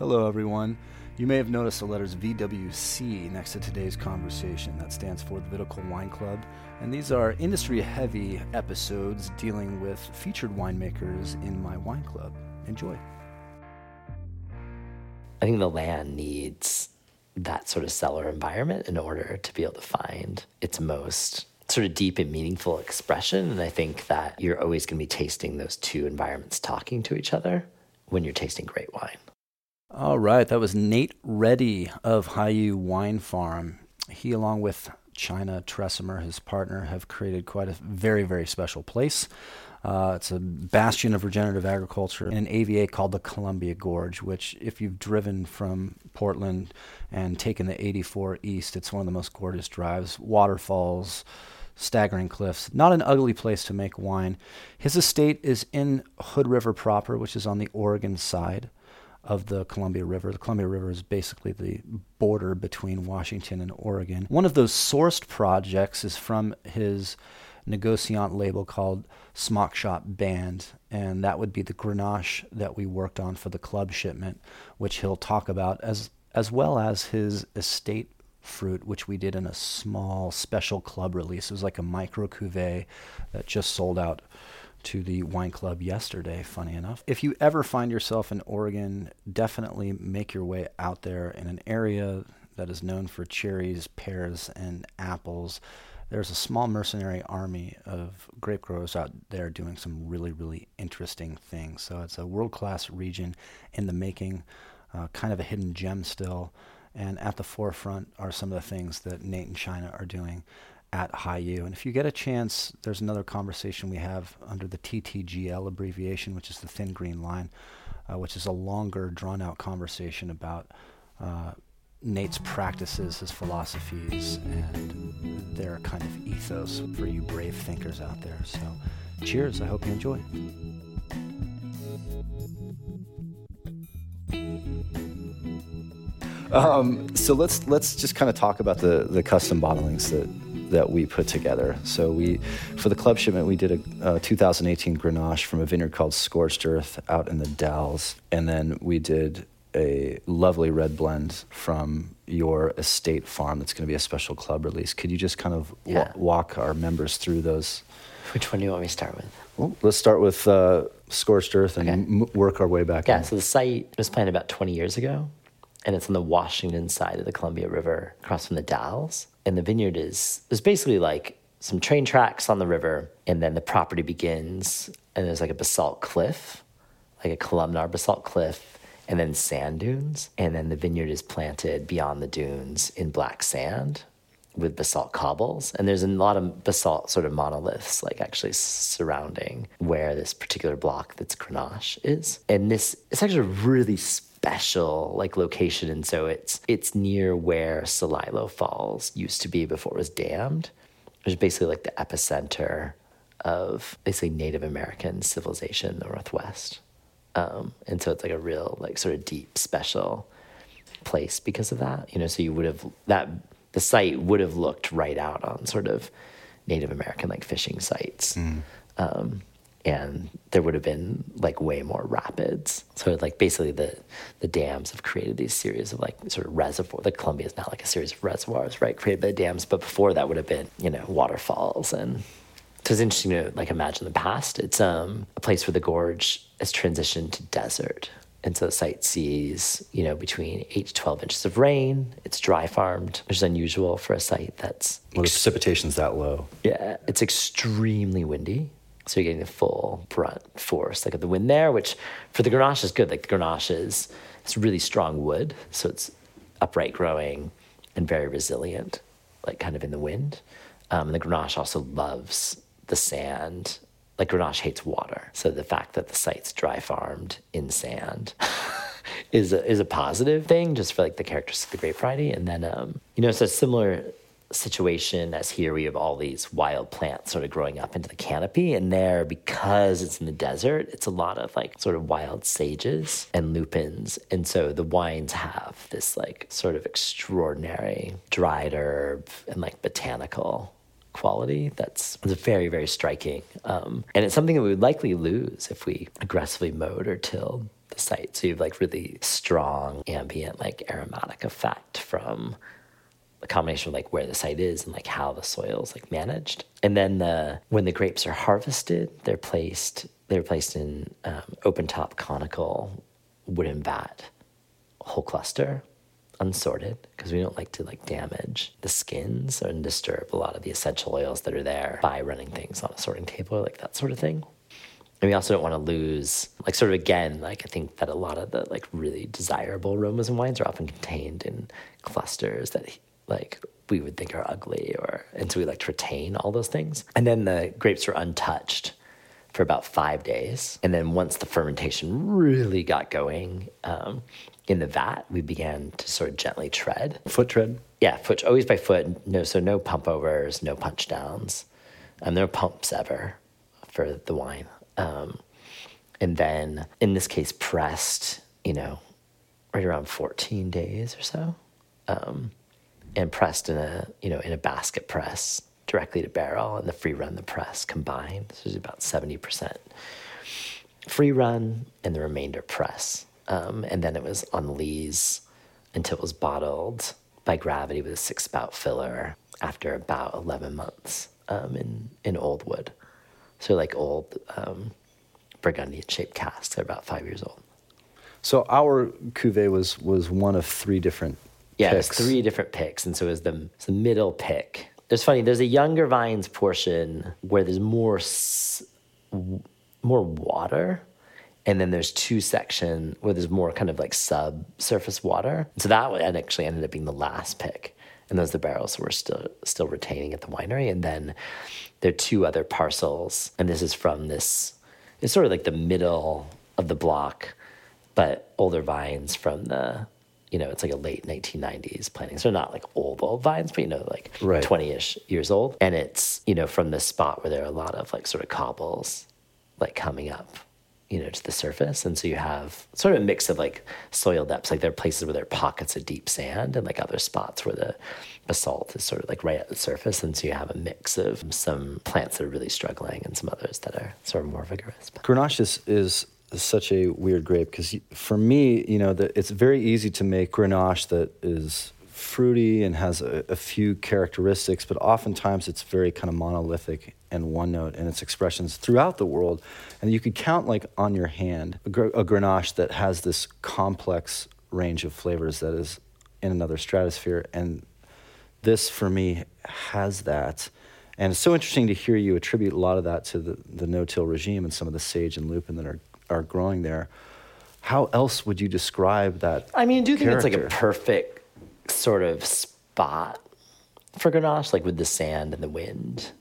Hello, everyone. You may have noticed the letters VWC next to today's conversation. That stands for the Viticole Wine Club. And these are industry heavy episodes dealing with featured winemakers in my wine club. Enjoy. I think the land needs that sort of cellar environment in order to be able to find its most sort of deep and meaningful expression. And I think that you're always going to be tasting those two environments talking to each other when you're tasting great wine. All right, that was Nate Ready of Hiyu Wine Farm. He, along with China Tresemer, his partner, have created quite a very, very special place. Uh, it's a bastion of regenerative agriculture in an AVA called the Columbia Gorge, which, if you've driven from Portland and taken the 84 east, it's one of the most gorgeous drives. Waterfalls, staggering cliffs. Not an ugly place to make wine. His estate is in Hood River proper, which is on the Oregon side of the Columbia River. The Columbia River is basically the border between Washington and Oregon. One of those sourced projects is from his negociant label called Smockshop Band, and that would be the Grenache that we worked on for the club shipment, which he'll talk about as as well as his estate fruit, which we did in a small special club release. It was like a micro cuvee that just sold out to the wine club yesterday, funny enough. If you ever find yourself in Oregon, definitely make your way out there in an area that is known for cherries, pears, and apples. There's a small mercenary army of grape growers out there doing some really, really interesting things. So it's a world class region in the making, uh, kind of a hidden gem still. And at the forefront are some of the things that Nate and China are doing at Hiyu. And if you get a chance, there's another conversation we have under the TTGL abbreviation, which is the thin green line, uh, which is a longer, drawn out conversation about uh, Nate's practices, his philosophies, and their kind of ethos for you brave thinkers out there. So, cheers. I hope you enjoy. Um, so let's let's just kind of talk about the the custom bottlings that that we put together. So we, for the club shipment, we did a, a 2018 Grenache from a vineyard called Scorched Earth out in the Dalles, and then we did a lovely red blend from your estate farm that's going to be a special club release. Could you just kind of yeah. wa- walk our members through those? Which one do you want me to start with? Well, let's start with uh, Scorched Earth and okay. m- work our way back. Yeah, in. so the site was planted about 20 years ago, and it's on the Washington side of the Columbia River, across from the Dalles. And the vineyard is is basically like some train tracks on the river, and then the property begins, and there's like a basalt cliff, like a columnar basalt cliff, and then sand dunes. And then the vineyard is planted beyond the dunes in black sand with basalt cobbles. And there's a lot of basalt sort of monoliths, like actually surrounding where this particular block that's Grenache is. And this, it's actually a really special like location. And so it's, it's near where Celilo Falls used to be before it was dammed. It's basically like the epicenter of basically Native American civilization in the Northwest. Um, and so it's like a real, like, sort of deep, special place because of that. You know, so you would have that the site would have looked right out on sort of Native American like fishing sites. Mm. Um, and there would have been like way more rapids. So like basically the the dams have created these series of like sort of reservoir. The Columbia is now like a series of reservoirs, right? Created by the dams, but before that would have been you know waterfalls and so it's interesting to like imagine the past. It's um, a place where the gorge has transitioned to desert. And so the site sees, you know, between eight to 12 inches of rain. It's dry farmed, which is unusual for a site that's. Well, the precipitation's that low. Yeah. It's extremely windy. So you're getting the full brunt force, like of the wind there, which for the Grenache is good. Like the Grenache is, it's really strong wood. So it's upright growing and very resilient, like kind of in the wind. Um, and the Grenache also loves the sand. Like Grenache hates water, so the fact that the site's dry farmed in sand is a, is a positive thing, just for like the characteristics of the grape variety. And then um, you know, it's a similar situation as here we have all these wild plants sort of growing up into the canopy and there because it's in the desert it's a lot of like sort of wild sages and lupins and so the wines have this like sort of extraordinary dried herb and like botanical quality that's very, very striking. Um, and it's something that we would likely lose if we aggressively mowed or tilled the site. So you have like really strong ambient, like aromatic effect from a combination of like where the site is and like how the soil is like managed. And then the when the grapes are harvested, they're placed they're placed in um, open top conical wooden vat, whole cluster, unsorted because we don't like to like damage the skins and disturb a lot of the essential oils that are there by running things on a sorting table, or like that sort of thing. And we also don't want to lose, like, sort of again, like, I think that a lot of the, like, really desirable aromas and wines are often contained in clusters that, like, we would think are ugly, or, and so we like to retain all those things. And then the grapes were untouched for about five days. And then once the fermentation really got going um, in the vat, we began to sort of gently tread. Foot tread? Yeah, foot, always by foot. No, so no pump overs, no punch downs. and no pumps ever for the wine. Um, and then in this case, pressed, you know, right around 14 days or so. Um, and pressed in a, you know, in a basket press directly to barrel and the free run, the press combined. This is about 70% free run and the remainder press. Um, and then it was on lees until it was bottled by gravity with a six spout filler after about 11 months um, in, in old wood. So, like old um, Burgundian shaped casks, they're about five years old. So our cuvee was was one of three different Yeah, picks. there's three different picks, and so it was the, it's the middle pick. There's funny. There's a younger vines portion where there's more s- more water, and then there's two section where there's more kind of like subsurface water. So that one actually ended up being the last pick, and those are the barrels we're still still retaining at the winery. And then there are two other parcels, and this is from this. It's sort of like the middle of the block but older vines from the you know it's like a late 1990s planting so not like old old vines but you know like Right. 20ish years old. And it's you know from this spot where there are a lot of like sort of cobbles like coming up you know to the surface. And so you have sort of a mix of like soil depths. Like there are places where there are pockets of deep sand and like other spots where the basalt is sort of like right at the surface. And so you have a mix of some plants that are really struggling and some others that are sort of more vigorous. But Grenache is, is such a weird grape because for me, you know, the, it's very easy to make Grenache that is fruity and has a, a few characteristics, but oftentimes it's very kind of monolithic and one note in its expressions throughout the world. And you could count like on your hand a, gr- a Grenache that has this complex range of flavors that is in another stratosphere. And this for me has that. And it's so interesting to hear you attribute a lot of that to the, the no-till regime and some of the sage and lupin that are, are growing there. How else would you describe that? I mean, I do think it's like a perfect sort of spot for Grenache, like with the sand and the wind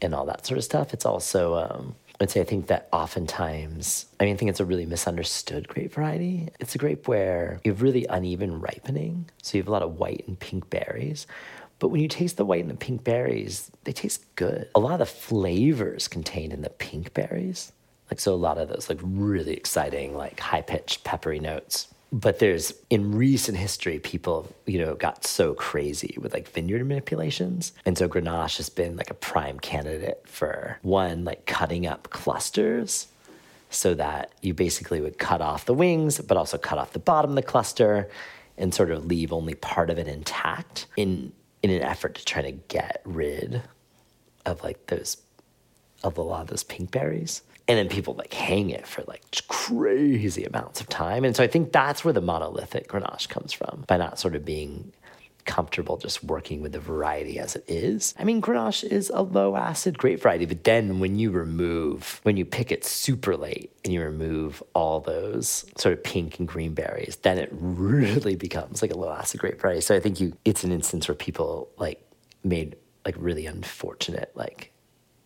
and all that sort of stuff. It's also, um, I'd say, I think that oftentimes, I mean, I think it's a really misunderstood grape variety. It's a grape where you have really uneven ripening. So you have a lot of white and pink berries. But when you taste the white and the pink berries, they taste good. A lot of the flavors contained in the pink berries like so a lot of those like really exciting like high pitched peppery notes but there's in recent history people you know got so crazy with like vineyard manipulations and so grenache has been like a prime candidate for one like cutting up clusters so that you basically would cut off the wings but also cut off the bottom of the cluster and sort of leave only part of it intact in in an effort to try to get rid of like those of a lot of those pink berries. And then people like hang it for like crazy amounts of time. And so I think that's where the monolithic Grenache comes from by not sort of being comfortable just working with the variety as it is. I mean, Grenache is a low acid grape variety, but then when you remove, when you pick it super late and you remove all those sort of pink and green berries, then it really becomes like a low acid grape variety. So I think you, it's an instance where people like made like really unfortunate, like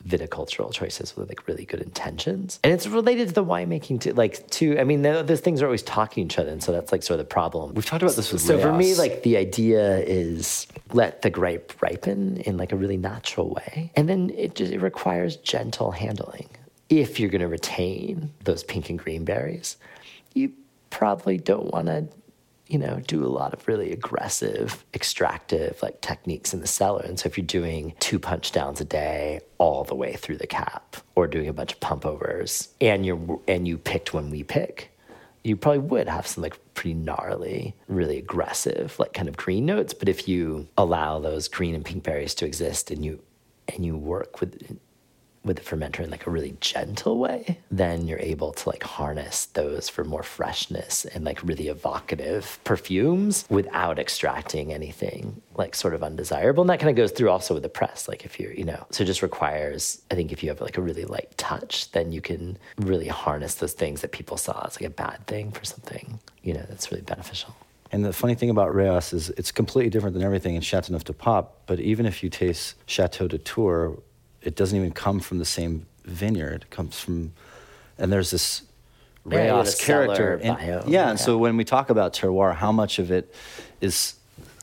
viticultural choices with like really good intentions. And it's related to the winemaking too like too i mean those things are always talking to each other and so that's like sort of the problem. We've talked about this with so for me like the idea is let the grape ripen in like a really natural way and then it just it requires gentle handling. If you're going to retain those pink and green berries you probably don't want to you know, do a lot of really aggressive, extractive like techniques in the cellar. And so if you're doing two punch downs a day all the way through the cap, or doing a bunch of pump overs, and you're and you picked when we pick, you probably would have some like pretty gnarly, really aggressive, like kind of green notes. But if you allow those green and pink berries to exist and you and you work with with the fermenter in like a really gentle way, then you're able to like harness those for more freshness and like really evocative perfumes without extracting anything like sort of undesirable. And that kind of goes through also with the press. Like if you're, you know, so it just requires, I think if you have like a really light touch, then you can really harness those things that people saw as like a bad thing for something, you know, that's really beneficial. And the funny thing about Rayas is it's completely different than everything in Chateauneuf du Pape. But even if you taste Chateau des Tours, it doesn't even come from the same vineyard. It comes from, and there's this Yeah, Rayas with a cellar character. And- yeah, and yeah. so when we talk about terroir, how much of it is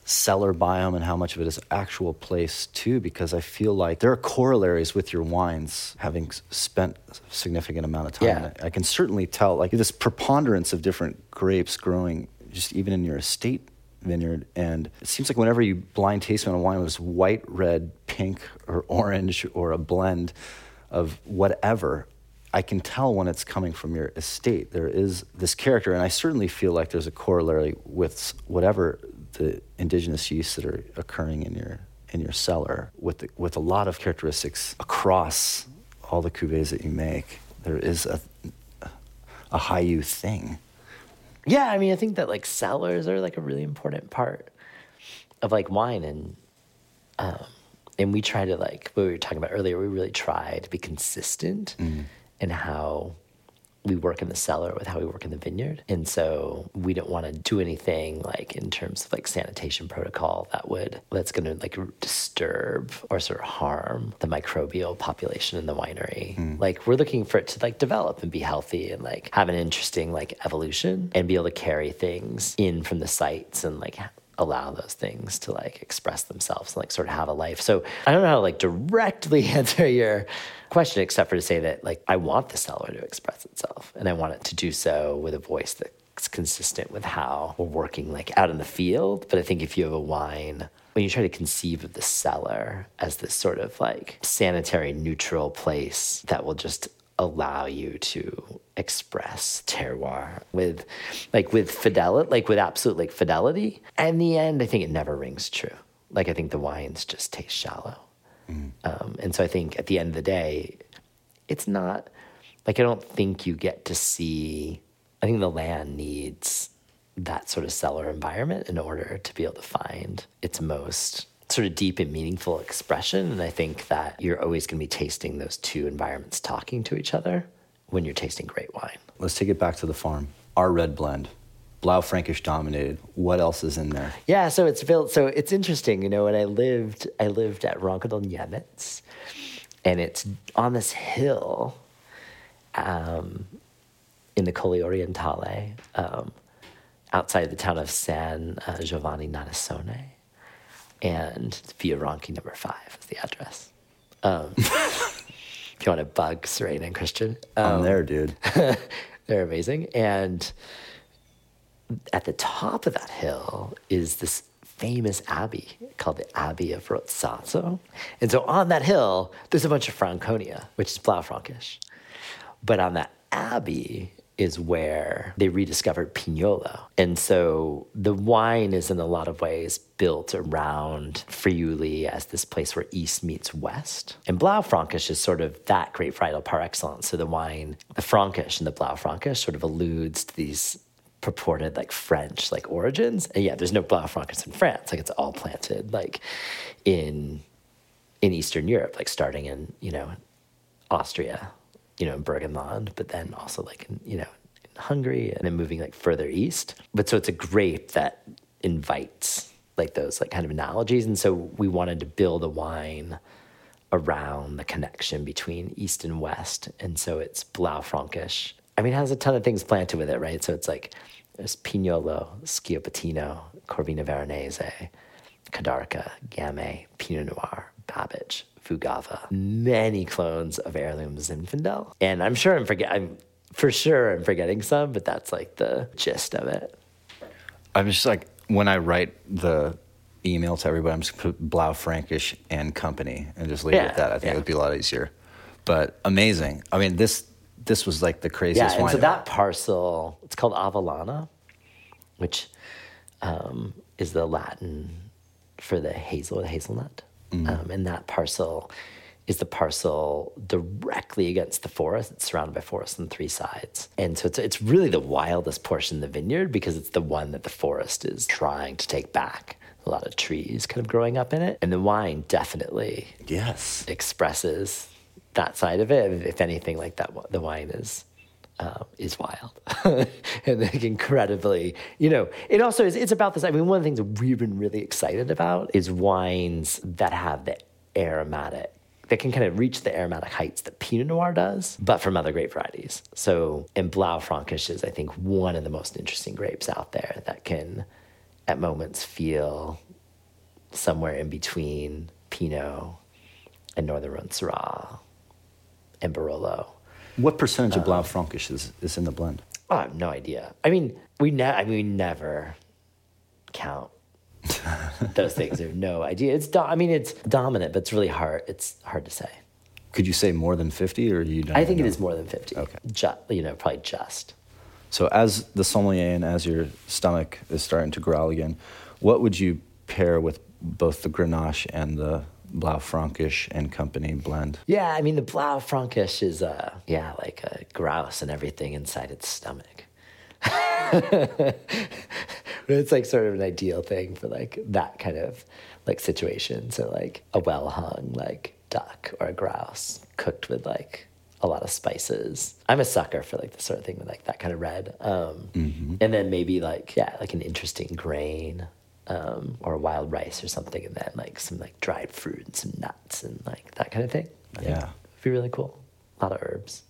cellar biome and how much of it is actual place too? Because I feel like there are corollaries with your wines, having spent a significant amount of time. Yeah. I can certainly tell like this preponderance of different grapes growing just even in your estate vineyard and it seems like whenever you blind taste on a wine was white red pink or orange or a blend of whatever i can tell when it's coming from your estate. There is this character and i certainly feel like there's a corollary with whatever the indigenous yeasts that are occurring in your in your cellar with the, with a lot of characteristics across all the cuvées that you make. There is a a you thing Yeah, I mean, I think that like cellars are like a really important part of like wine, and um, and we try to like what we were talking about earlier. We really try to be consistent in how we work in the cellar with how we work in the vineyard, and so we don't want to do anything like in terms of like sanitation protocol that would that's going to like disturb or sort of harm the microbial population in the winery. Mm. Like we're looking for it to like develop and be healthy and like have an interesting like evolution and be able to carry things in from the sites and like allow those things to like express themselves and like sort of have a life. So I don't know how to like directly answer your question except for to say that like I want the cellar to express itself and I want it to do so with a voice that's consistent with how we're working like out in the field. But I think if you have a wine when you try to conceive of the cellar as this sort of like sanitary neutral place that will just allow you to express terroir with like with fidelity like with absolute like fidelity. And the end i think it never rings true. Like i think the wines just taste shallow. Um, and so i think at the end of the day it's not like i don't think you get to see i think the land needs that sort of cellar environment in order to be able to find its most sort of deep and meaningful expression. And I think that you're always going to be tasting those two environments talking to each other when you're tasting great wine. let's take it back to the farm our red blend Blaufränkisch dominated what else is in there Yeah, so it's built. So it's interesting, you know. When I lived, I lived at Ronco del Gnemiz, and it's on this hill, um, in the Colli Orientali, um, outside the town of San uh, Giovanni Natisone, and Via Ronchi number five is the address. Um, you want to bug Serena and Christian, um, i'm there dude they're amazing. And at the top of that hill is this famous abbey called the Abbey of Rosazzo. And so on that hill, there's a bunch of Franconia, which is Blaufränkisch. But on that abbey is where they rediscovered Pignolo. And so the wine is in a lot of ways built around Friuli as this place where east meets west. And Blaufränkisch is sort of that Great varietal par excellence. So the wine, the Frankish and the Blaufränkisch sort of alludes to these purported like French like origins. And yeah, there's no Blaufränkisch in France. Like it's all planted like in in Eastern Europe, like starting in, you know, Austria, you know, in Burgenland, but then also like in, you know, in Hungary and then moving like further east. But so it's a grape that invites like those like kind of analogies. And so we wanted to build a wine around the connection between East and West. And so it's Blaufränkisch. I mean, it has a ton of things planted with it, right? So it's like there's Pignolo, Schioppettino, Corvina Veronese, Kadarka, Gamay, Pinot Noir, Babbage, Fugava, many clones of heirloom Zinfandel. And I'm sure I'm forget I'm for sure I'm forgetting some, but that's like the gist of it. I'm just like when I write the email to everybody, I'm just put Blau Frankish and company and just leave it at that. I think yeah. it would be a lot easier. But amazing. I mean, this this was like the craziest Yeah, and so that parcel, it's called Avellana, which um, is the Latin for the hazel, the hazelnut. Um, and that parcel is the parcel directly against the forest. It's surrounded by forest on three sides. And so it's, it's really the wildest portion of the vineyard because it's the one that the forest is trying to take back. A lot of trees kind of growing up in it. And the wine definitely yes. expresses that side of it. If anything, like that, the wine is uh, is wild and like incredibly, you know. It also is. It's about this. I mean, one of the things that we've been really excited about is wines that have the aromatic. That can kind of reach the aromatic heights that Pinot Noir does, but from other grape varieties. So, and Blaufränkisch is, I think, one of the most interesting grapes out there that can, at moments, feel somewhere in between Pinot and Northern Rhone Syrah and Barolo. What percentage of uh, Blaufränkisch is, is in the blend? Oh, I have no idea. I mean, we ne- I mean, we never count those things. I have no idea. It's do- I mean, it's dominant, but it's really hard. It's hard to say. Could you say more than 50 or you don't I think it know? is more than fifty. Okay. Ju- you know, probably just. So as the sommelier and as your stomach is starting to growl again, what would you pair with both the Grenache and the Blaufränkisch and Company blend? Yeah, I mean, the Blaufränkisch is, uh, yeah, like a grouse and everything inside its stomach. it's like sort of an ideal thing for like that kind of like situation. So like a well hung like duck or a grouse cooked with like a lot of spices. I'm a sucker for like the sort of thing with like that kind of red. Um, And then maybe like yeah, like an interesting grain um, or wild rice or something, and then like some like dried fruit and some nuts and like that kind of thing. I Yeah. it'd be really cool. A lot of herbs.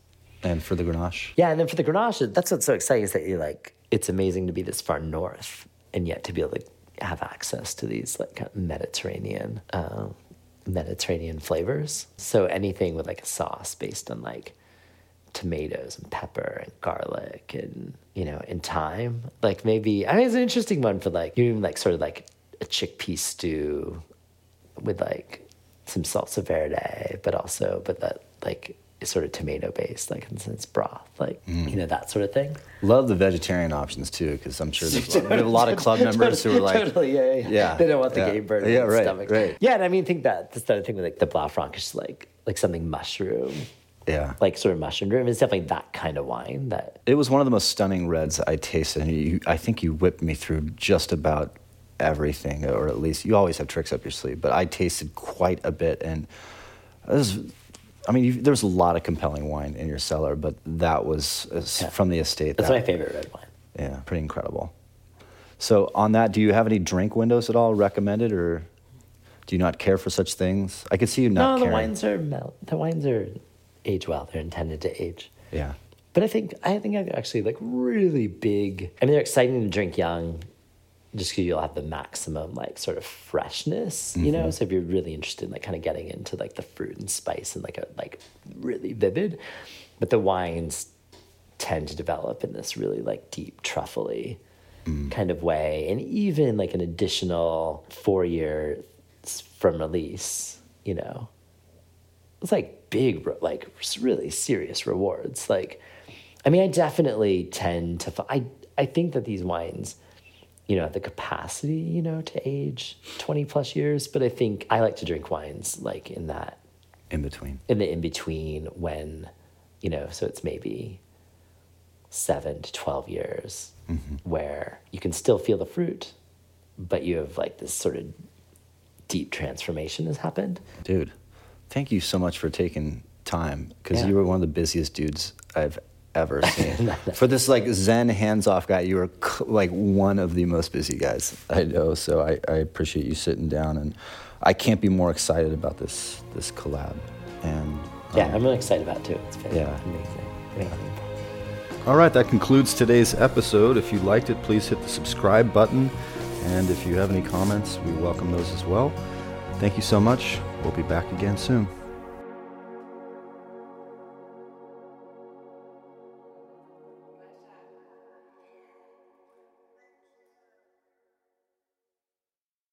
And for the Grenache? Yeah, and then for the Grenache, that's what's so exciting is that you're like, it's amazing to be this far north and yet to be able to have access to these like kind of Mediterranean, uh, Mediterranean flavors. So anything with like a sauce based on like tomatoes and pepper and garlic and you know and thyme, like maybe I mean it's an interesting one for like you even like sort of like a chickpea stew with like some salsa verde, but also but that like is sort of tomato based, like in sense broth, like mm. you know that sort of thing. Love the vegetarian options too, because I'm sure there's, we have a lot of club members who are like, totally, yeah, yeah, Yeah, They don't want the yeah. game burning Yeah, in the right, stomach. right. Yeah, and I mean, think that that's the other thing with like the Blaufränkisch is like like something mushroom, yeah. like sort of mushroom driven. It's definitely that kind of wine that It was one of the most stunning reds I tasted. And you, I think you whipped me through just about everything, or at least you always have tricks up your sleeve. But I tasted quite a bit, and this, I mean, there's a lot of compelling wine in your cellar, but that was uh, Yeah. from the estate. that's that, my favorite red wine. Yeah, pretty incredible. So, on that, do you have any drink windows at all recommended, or do you not care for such things? I could see you not No, the caring. wines are mel- the wines are age well. They're intended to age. Yeah. But I think I think I've actually like really big. I mean, they're exciting to drink young, just because you'll have the maximum like sort of freshness, you know. Mm-hmm. So if you're really interested in like kind of getting into like the fruit and spice and like a like really vivid, but the wines tend to develop in this really like deep truffly mm. kind of way, and even like an additional four years from release, you know it's like big, like really serious rewards. Like, I mean, I definitely tend to. I I think that these wines, you know, have the capacity, you know, to age twenty plus years. But I think I like to drink wines like in that In between. in the in between when, you know, so it's maybe seven to twelve years mm-hmm. where you can still feel the fruit, but you have like this sort of deep transformation has happened. Dude, thank you so much for taking time because Yeah. you were one of the busiest dudes I've ever seen. for this like Zen hands-off guy, you were c- like one of the most busy guys I know. So I, I appreciate you sitting down, and I can't be more excited about this this collab. And Yeah, um, I'm really excited about it too. It's been Yeah. amazing. Amazing. All right, that concludes today's episode. If you liked it, please hit the subscribe button. And if you have any comments, we welcome those as well. Thank you so much. We'll be back again soon.